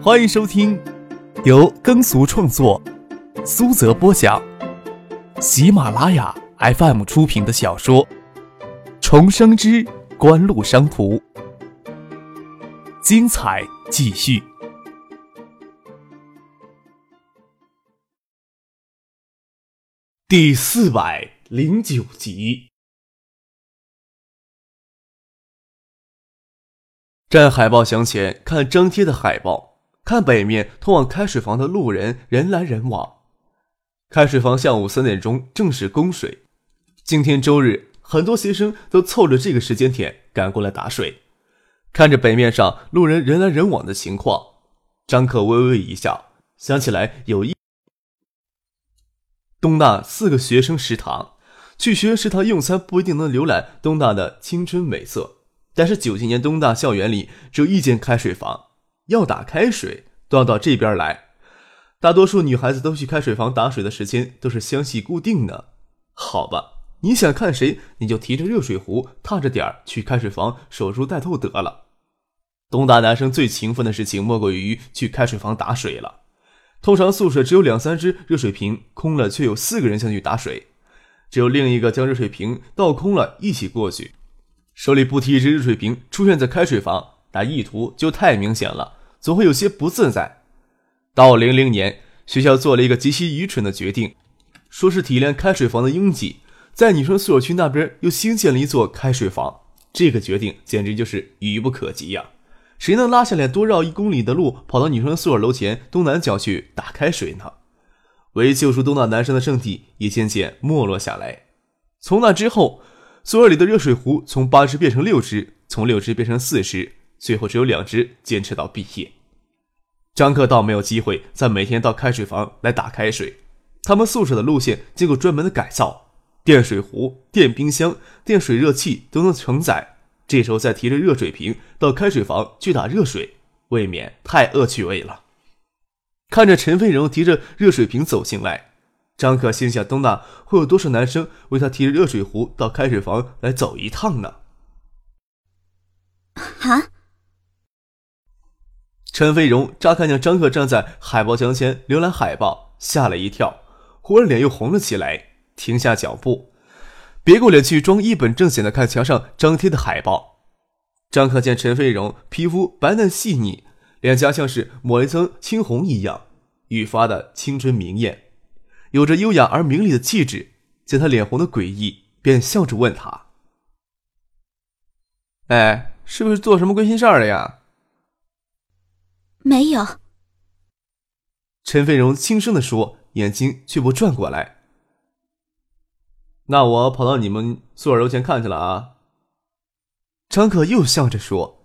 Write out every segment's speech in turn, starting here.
欢迎收听由耕俗创作、苏泽播讲、喜马拉雅 FM 出品的小说《重生之官路商途》，精彩继续，第四百零九集。站海报墙前看张贴的海报，看北面通往开水房的路人人来人往。开水房下午三点钟正式供水。今天周日，很多学生都凑着这个时间点赶过来打水。看着北面上路人人来人往的情况，张可微微一笑，想起来有一东大四个学生食堂，去学生食堂用餐不一定能浏览东大的青春美色。但是九七年东大校园里只有一间开水房，要打开水都要到这边来。大多数女孩子都去开水房打水的时间都是相系固定的。好吧，你想看谁，你就提着热水壶，踏着点儿去开水房守株待兔得了。东大男生最勤奋的事情莫过于去开水房打水了。通常宿舍只有两三只热水瓶空了，却有四个人想去打水，只有另一个将热水瓶倒空了，一起过去。手里不提一只热水瓶出现在开水房，那意图就太明显了，总会有些不自在。到零零年，学校做了一个极其愚蠢的决定，说是体谅开水房的拥挤，在女生宿舍区那边又新建了一座开水房。这个决定简直就是愚不可及呀！谁能拉下脸多绕一公里的路，跑到女生宿舍楼前东南角去打开水呢？为救赎东大男生的圣地也渐渐没落下来。从那之后。宿舍里的热水壶从八只变成六只，从六只变成四只，最后只有两只坚持到毕业。张克倒没有机会再每天到开水房来打开水。他们宿舍的路线经过专门的改造，电水壶、电冰箱、电水热器都能承载。这时候再提着热水瓶到开水房去打热水，未免太恶趣味了。看着陈飞荣提着热水瓶走进来。张可心想：东大会有多少男生为他提着热水壶到开水房来走一趟呢？啊！陈飞荣乍看见张克站在海报墙前浏览海报，吓了一跳，忽然脸又红了起来，停下脚步，别过脸去装一本正经的看墙上张贴的海报。张克见陈飞荣皮肤白嫩细腻，脸颊像是抹了一层青红一样，愈发的青春明艳。有着优雅而明丽的气质，见他脸红的诡异，便笑着问他：“哎，是不是做什么亏心事儿了呀？”“没有。”陈飞荣轻声的说，眼睛却不转过来。“那我跑到你们宿舍楼前看去了啊。”张可又笑着说。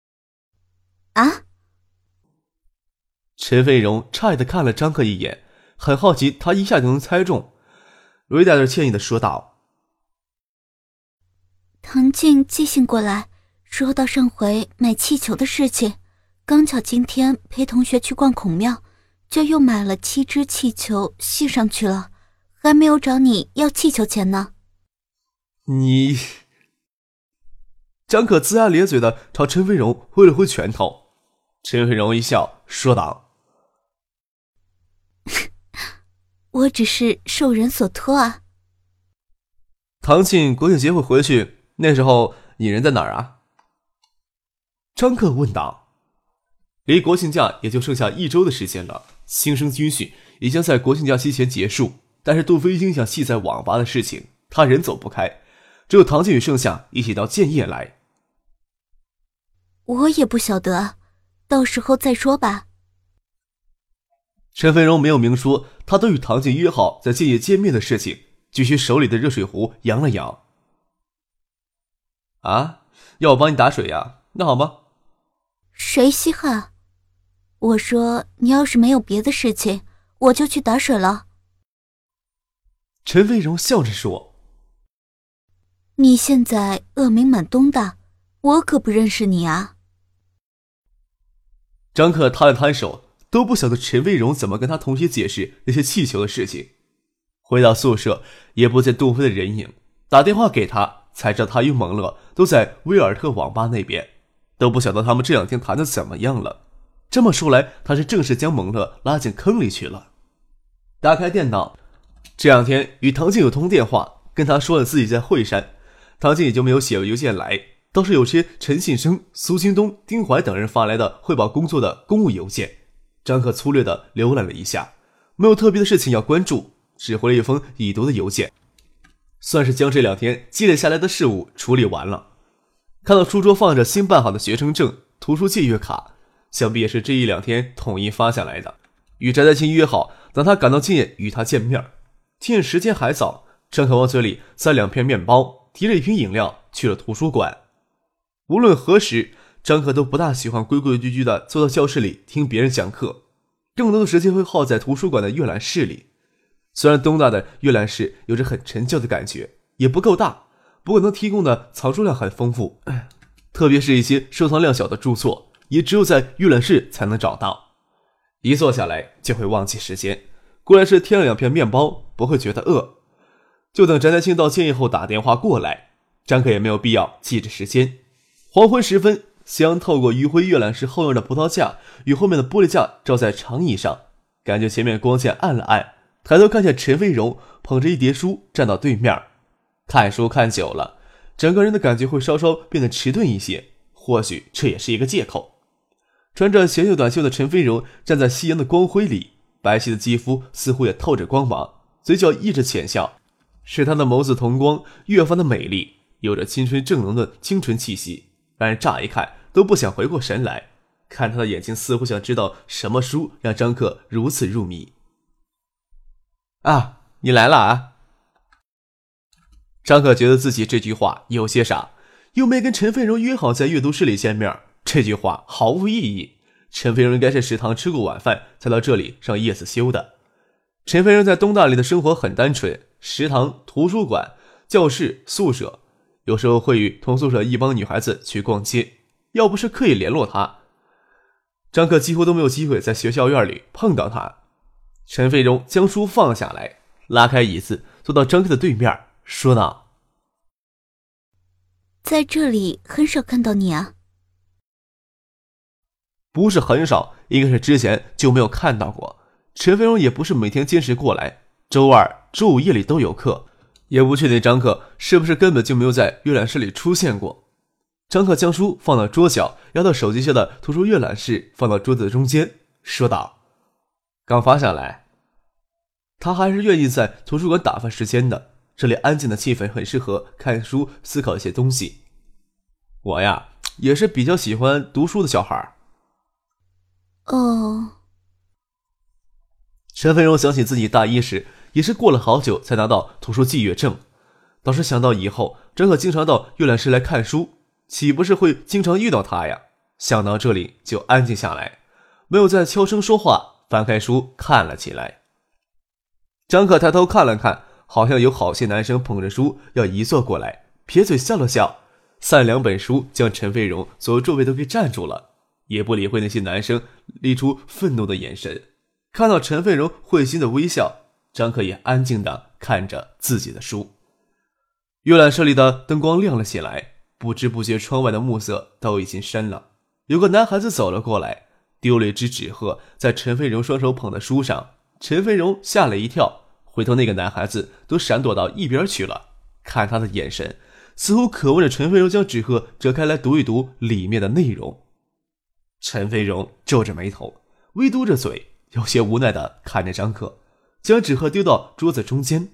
“啊？”陈飞荣诧异的看了张可一眼。很好奇，他一下就能猜中。瑞带着歉意的说道：“唐静记性过来，说到上回买气球的事情，刚巧今天陪同学去逛孔庙，就又买了七只气球系上去了，还没有找你要气球钱呢。”你，张可龇牙咧嘴的朝陈飞荣挥了挥拳头。陈飞荣一笑说道。我只是受人所托啊。唐庆国庆节会回去，那时候你人在哪儿啊？张克问道。离国庆假也就剩下一周的时间了，新生军训已经在国庆假期前结束。但是杜飞英想系在网吧的事情，他人走不开，只有唐静与盛夏一起到建业来。我也不晓得，到时候再说吧。陈飞荣没有明说，他都与唐静约好在建业见面的事情。举起手里的热水壶扬了扬。啊，要我帮你打水呀？那好吗。谁稀罕？我说你要是没有别的事情，我就去打水了。陈飞荣笑着说：“你现在恶名满东大，我可不认识你啊。”张克摊了摊手。都不晓得陈卫荣怎么跟他同学解释那些气球的事情。回到宿舍，也不见杜飞的人影。打电话给他，才知道他与蒙乐都在威尔特网吧那边。都不晓得他们这两天谈的怎么样了。这么说来，他是正式将蒙乐拉进坑里去了。打开电脑，这两天与唐静有通电话，跟他说了自己在惠山，唐静也就没有写邮件来，倒是有些陈信生、苏京东、丁怀等人发来的汇报工作的公务邮件。张克粗略的浏览了一下，没有特别的事情要关注，只回了一封已读的邮件，算是将这两天积累下来的事务处理完了。看到书桌放着新办好的学生证、图书借阅卡，想必也是这一两天统一发下来的。与翟德清约好，等他赶到建业与他见面。天时间还早，张可往嘴里塞两片面包，提着一瓶饮料去了图书馆。无论何时，张可都不大喜欢规规矩矩的坐到教室里听别人讲课，更多的时间会耗在图书馆的阅览室里。虽然东大的阅览室有着很陈旧的感觉，也不够大，不过能提供的藏书量很丰富，特别是一些收藏量小的著作，也只有在阅览室才能找到。一坐下来就会忘记时间，固然是添了两片面包，不会觉得饿。就等翟丹青到建业后打电话过来，张可也没有必要记着时间。黄昏时分，夕阳透过余晖阅览室后院的葡萄架与后面的玻璃架照在长椅上，感觉前面光线暗了暗。抬头看见陈飞荣捧着一叠书站到对面，看书看久了，整个人的感觉会稍稍变得迟钝一些，或许这也是一个借口。穿着显袖短袖的陈飞荣站在夕阳的光辉里，白皙的肌肤似乎也透着光芒，嘴角溢着浅笑，使他的眸子瞳光越发的美丽，有着青春正浓的清纯气息，让人乍一看都不想回过神来。看他的眼睛，似乎想知道什么书让张克如此入迷。啊，你来了啊！张克觉得自己这句话有些傻，又没跟陈飞荣约好在阅读室里见面。这句话毫无意义。陈飞荣应该是食堂吃过晚饭才到这里上夜自修的。陈飞荣在东大里的生活很单纯，食堂、图书馆、教室、宿舍，有时候会与同宿舍一帮女孩子去逛街。要不是刻意联络他，张克几乎都没有机会在学校院里碰到他。陈飞荣将书放下来，拉开椅子，坐到张克的对面，说道：“在这里很少看到你啊。”不是很少，应该是之前就没有看到过。陈飞荣也不是每天坚持过来，周二、周五夜里都有课，也不确定张克是不是根本就没有在阅览室里出现过。张克将书放到桌角，摇到手机下的图书阅览室，放到桌子中间，说道：“刚发下来。”他还是愿意在图书馆打发时间的，这里安静的气氛很适合看书、思考一些东西。我呀，也是比较喜欢读书的小孩。哦，陈飞荣想起自己大一时也是过了好久才拿到图书借阅证，倒是想到以后张可经常到阅览室来看书，岂不是会经常遇到他呀？想到这里就安静下来，没有再悄声说话，翻开书看了起来。张可抬头看了看，好像有好些男生捧着书要移坐过来，撇嘴笑了笑，三两本书将陈飞荣所有座位都给占住了。也不理会那些男生露出愤怒的眼神，看到陈飞荣会心的微笑，张可也安静的看着自己的书。阅览室里的灯光亮了起来，不知不觉窗外的暮色都已经深了。有个男孩子走了过来，丢了一只纸鹤在陈飞荣双手捧的书上，陈飞荣吓了一跳，回头那个男孩子都闪躲到一边去了，看他的眼神似乎渴望着陈飞荣将纸鹤折开来读一读里面的内容。陈飞荣皱着眉头，微嘟着嘴，有些无奈的看着张克，将纸鹤丢到桌子中间。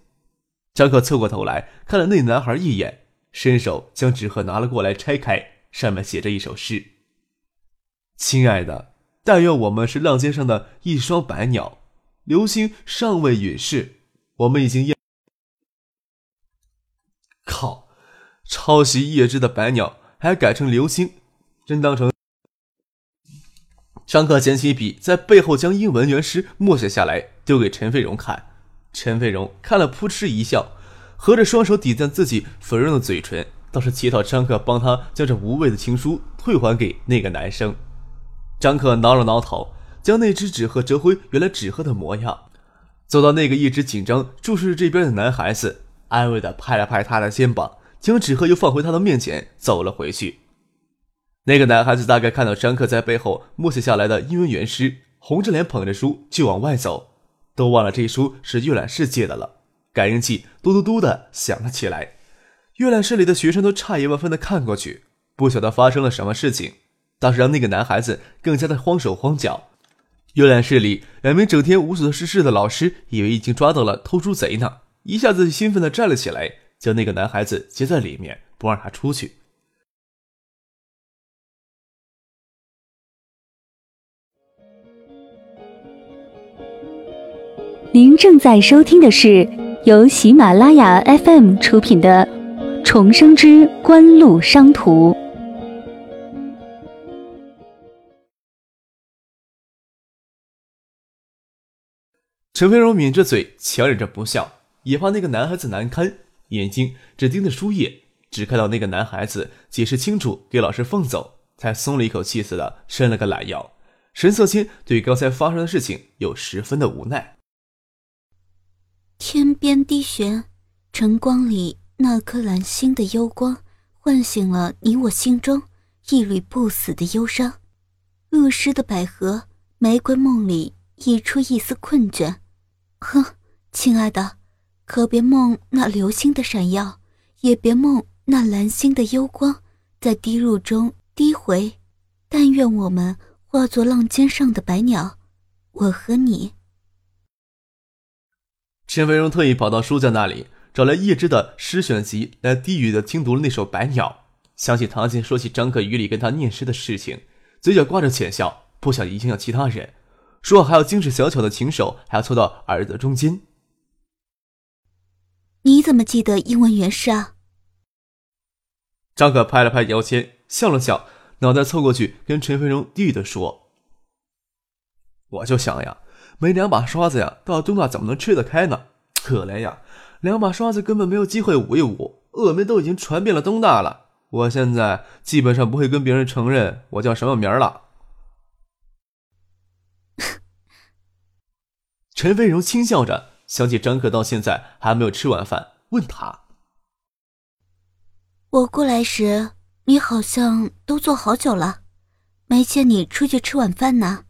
张克侧过头来看了那男孩一眼，伸手将纸鹤拿了过来，拆开，上面写着一首诗：“亲爱的，但愿我们是浪尖上的一双白鸟，流星尚未陨逝，我们已经厌。”靠，抄袭叶芝的白鸟还改成流星，真当成。张克捡起笔，在背后将英文原诗默写下来，丢给陈飞荣看。陈飞荣看了，扑哧一笑，合着双手抵在自己粉润的嘴唇，倒是祈祷张克帮他将这无谓的情书退还给那个男生。张克挠了挠头，将那只纸鹤折回原来纸鹤的模样，走到那个一直紧张注视着这边的男孩子，安慰的拍了拍他的肩膀，将纸鹤又放回他的面前，走了回去。那个男孩子大概看到张克在背后默写下来的英文原诗，红着脸捧着书就往外走，都忘了这书是阅览室借的了。感应器嘟嘟嘟的响了起来，阅览室里的学生都诧异万分的看过去，不晓得发生了什么事情，倒是让那个男孩子更加的慌手慌脚。阅览室里两名整天无所事事的老师以为已经抓到了偷书贼呢，一下子兴奋的站了起来，将那个男孩子接在里面，不让他出去。您正在收听的是由喜马拉雅 FM 出品的《重生之官路商途》。陈飞荣抿着嘴，强忍着不笑，也怕那个男孩子难堪，眼睛只盯着书页，只看到那个男孩子解释清楚，给老师放走，才松了一口气似的伸了个懒腰，神色间对刚才发生的事情有十分的无奈。天边低悬，晨光里那颗蓝星的幽光，唤醒了你我心中一缕不死的忧伤。露湿的百合，玫瑰梦里溢出一丝困倦。哼，亲爱的，可别梦那流星的闪耀，也别梦那蓝星的幽光，在低入中低回。但愿我们化作浪尖上的白鸟，我和你。陈飞荣特意跑到书架那里，找来叶芝的诗选集来低语的听读了那首《白鸟》。想起唐琴说起张克雨里跟他念诗的事情，嘴角挂着浅笑，不想影响其他人，说还要精致小巧的琴手还要凑到儿子中间。你怎么记得英文原诗啊？张可拍了拍腰间，笑了笑，脑袋凑过去跟陈飞荣低语的说：“我就想呀。”没两把刷子呀，到东大怎么能吃得开呢？可怜呀，两把刷子根本没有机会舞一舞，恶名都已经传遍了东大了。我现在基本上不会跟别人承认我叫什么名了。陈飞荣轻笑着，想起张克到现在还没有吃完饭，问他：“我过来时，你好像都坐好久了，没见你出去吃晚饭呢？”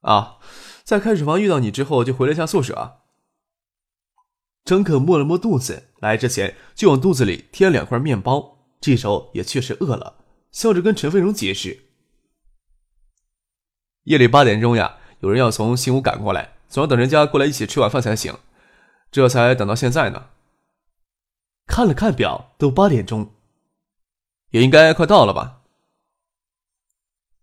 啊。在开水房遇到你之后，就回了一下宿舍。张可摸了摸肚子，来之前就往肚子里添了两块面包，这时候也确实饿了，笑着跟陈飞荣解释：“夜里八点钟呀，有人要从新屋赶过来，总要等人家过来一起吃晚饭才行，这才等到现在呢。”看了看表，都八点钟，也应该快到了吧。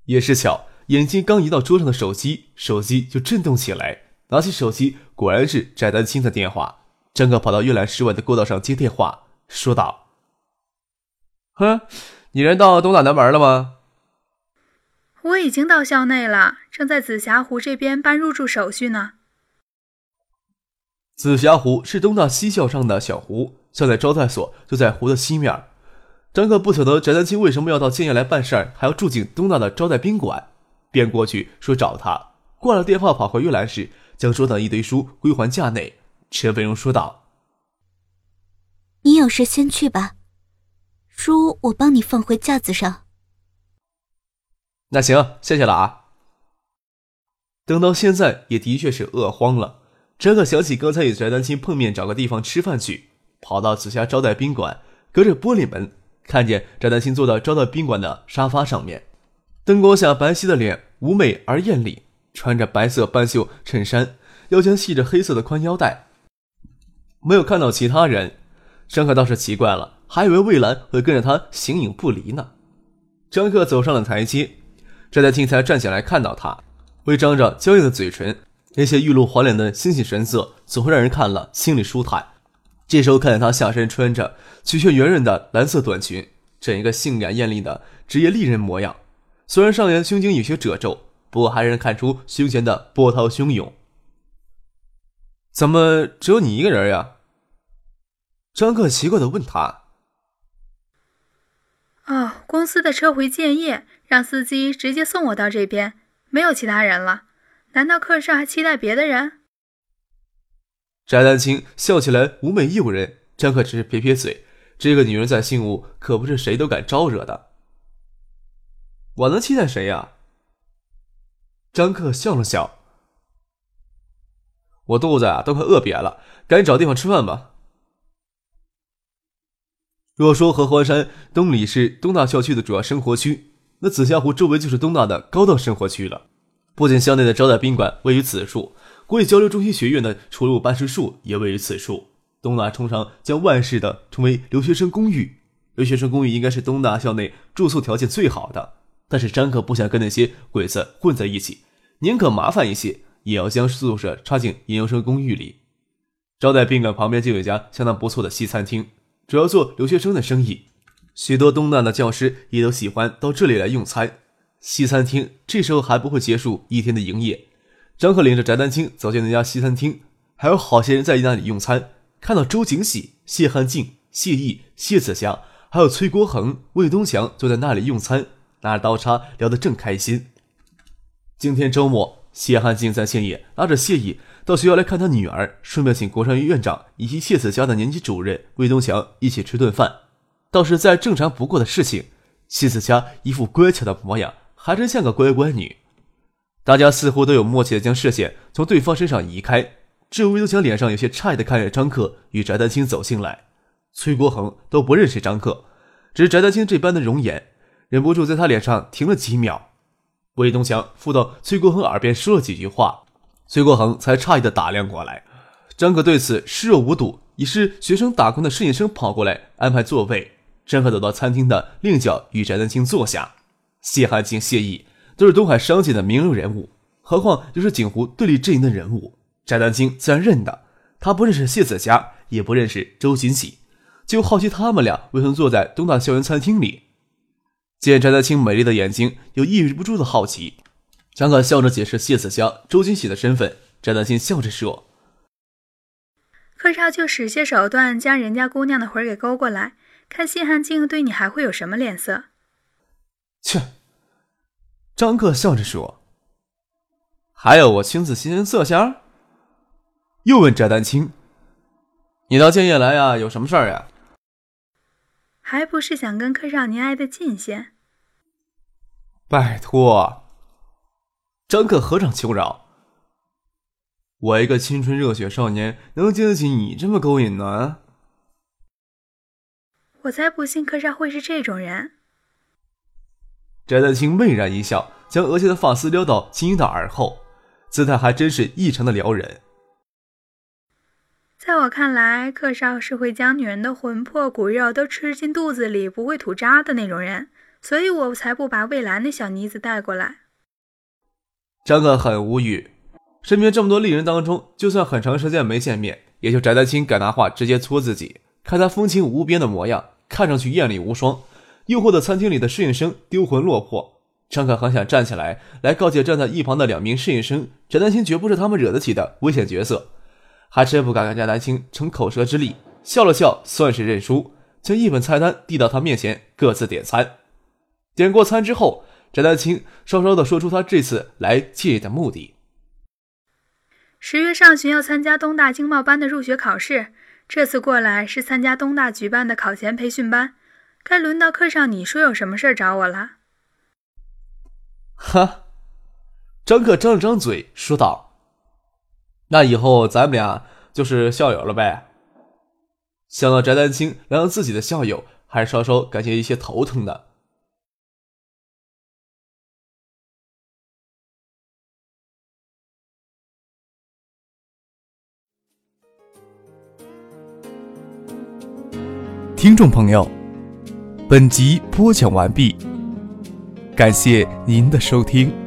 也是巧。眼睛刚移到桌上的手机，手机就震动起来。拿起手机，果然是翟丹青的电话。张可跑到阅览室外的过道上接电话，说道：“哼，你人到东大南门了吗？”“我已经到校内了，正在紫霞湖这边办入住手续呢。”紫霞湖是东大西校上的小湖，校内招待所就在湖的西面。张克不晓得翟丹青为什么要到建业来办事儿，还要住进东大的招待宾馆。便过去说找他，挂了电话跑回阅览室，将桌上一堆书归还架内。陈飞荣说道：“你有事先去吧，书我帮你放回架子上。”那行，谢谢了啊。等到现在也的确是饿慌了。这可想起刚才与翟丹青碰面，找个地方吃饭去，跑到紫霞招待宾馆，隔着玻璃门看见翟丹青坐到招待宾馆的沙发上面。灯光下，白皙的脸妩媚而艳丽，穿着白色半袖衬衫，腰间系着黑色的宽腰带。没有看到其他人，张克倒是奇怪了，还以为魏兰会跟着他形影不离呢。张克走上了台阶，翟在青才站起来，看到他，微张着娇艳的嘴唇，那些玉露环脸的欣喜神色，总会让人看了心里舒坦。这时候看见他下身穿着曲线圆润的蓝色短裙，整一个性感艳丽的职业丽人模样。虽然上沿胸襟有些褶皱，不过还是能看出胸前的波涛汹涌。怎么只有你一个人呀？张克奇怪的问他。哦，公司的车回建业，让司机直接送我到这边，没有其他人了。难道客上还期待别的人？翟丹青笑起来妩媚诱人，张克只是撇撇嘴。这个女人在信物可不是谁都敢招惹的。我能期待谁呀？张克笑了笑，我肚子啊都快饿瘪了，赶紧找地方吃饭吧。若说合欢山东里是东大校区的主要生活区，那紫霞湖周围就是东大的高档生活区了。不仅校内的招待宾馆位于此处，国际交流中心学院的出入办事处也位于此处。东大通常将万事的称为留学生公寓，留学生公寓应该是东大校内住宿条件最好的。但是张可不想跟那些鬼子混在一起，宁可麻烦一些，也要将宿舍插进研究生公寓里。招待宾馆旁边就有一家相当不错的西餐厅，主要做留学生的生意，许多东大的教师也都喜欢到这里来用餐。西餐厅这时候还不会结束一天的营业。张克领着翟丹青走进那家西餐厅，还有好些人在那里用餐。看到周景喜、谢汉静、谢毅、谢子祥，还有崔国恒、魏东强坐在那里用餐。拿着刀叉聊得正开心。今天周末，谢汉竟在县野拉着谢毅到学校来看他女儿，顺便请国商院院长以及谢子家的年级主任魏东强一起吃顿饭，倒是再正常不过的事情。谢子家一副乖巧的模样，还真像个乖乖女。大家似乎都有默契的将视线从对方身上移开，只有魏东强脸上有些诧异的看着张克与翟丹青走进来。崔国恒都不认识张克，只是翟丹青这般的容颜。忍不住在他脸上停了几秒，魏东强附到崔国恒耳边说了几句话，崔国恒才诧异的打量过来。张可对此视若无睹，已是学生打工的侍应生跑过来安排座位。张可走到餐厅的另一角，与翟丹青坐下。谢汉卿、谢毅都是东海商界的名流人物，何况又是锦湖对立阵营的人物，翟丹青自然认得。他不认识谢子佳，也不认识周锦喜，就好奇他们俩为何坐在东大校园餐厅里。见翟丹青美丽的眼睛，有抑制不住的好奇。张可笑着解释谢子香、周金喜的身份。翟丹青笑着说：“柯少就使些手段将人家姑娘的魂给勾过来，看谢汉静对你还会有什么脸色？”切。张克笑着说：“还有我亲自心色相。”又问翟丹青：“你到建业来呀？有什么事儿呀？”还不是想跟柯少年挨得近些。拜托，张克何尝求饶？我一个青春热血少年，能经得起你这么勾引呢？我才不信柯少会是这种人。翟丹青媚然一笑，将额前的发丝撩到青樱的耳后，姿态还真是异常的撩人。在我看来，柯少是会将女人的魂魄骨肉都吃进肚子里，不会吐渣的那种人，所以我才不把蔚蓝那小妮子带过来。张可很无语，身边这么多丽人当中，就算很长时间没见面，也就翟丹青敢拿话直接戳自己。看他风情无边的模样，看上去艳丽无双，诱惑的餐厅里的侍应生丢魂落魄。张可很想站起来，来告诫站在一旁的两名侍应生，翟丹青绝不是他们惹得起的危险角色。还真不敢跟翟丹青逞口舌之力，笑了笑，算是认输，将一本菜单递到他面前，各自点餐。点过餐之后，翟丹青稍稍的说出他这次来借的目的：十月上旬要参加东大经贸班的入学考试，这次过来是参加东大举办的考前培训班。该轮到课上，你说有什么事找我了？哈，张克张了张嘴，说道。那以后咱们俩就是校友了呗。想到翟丹青让自己的校友，还是稍稍感觉一些头疼的。听众朋友，本集播讲完毕，感谢您的收听。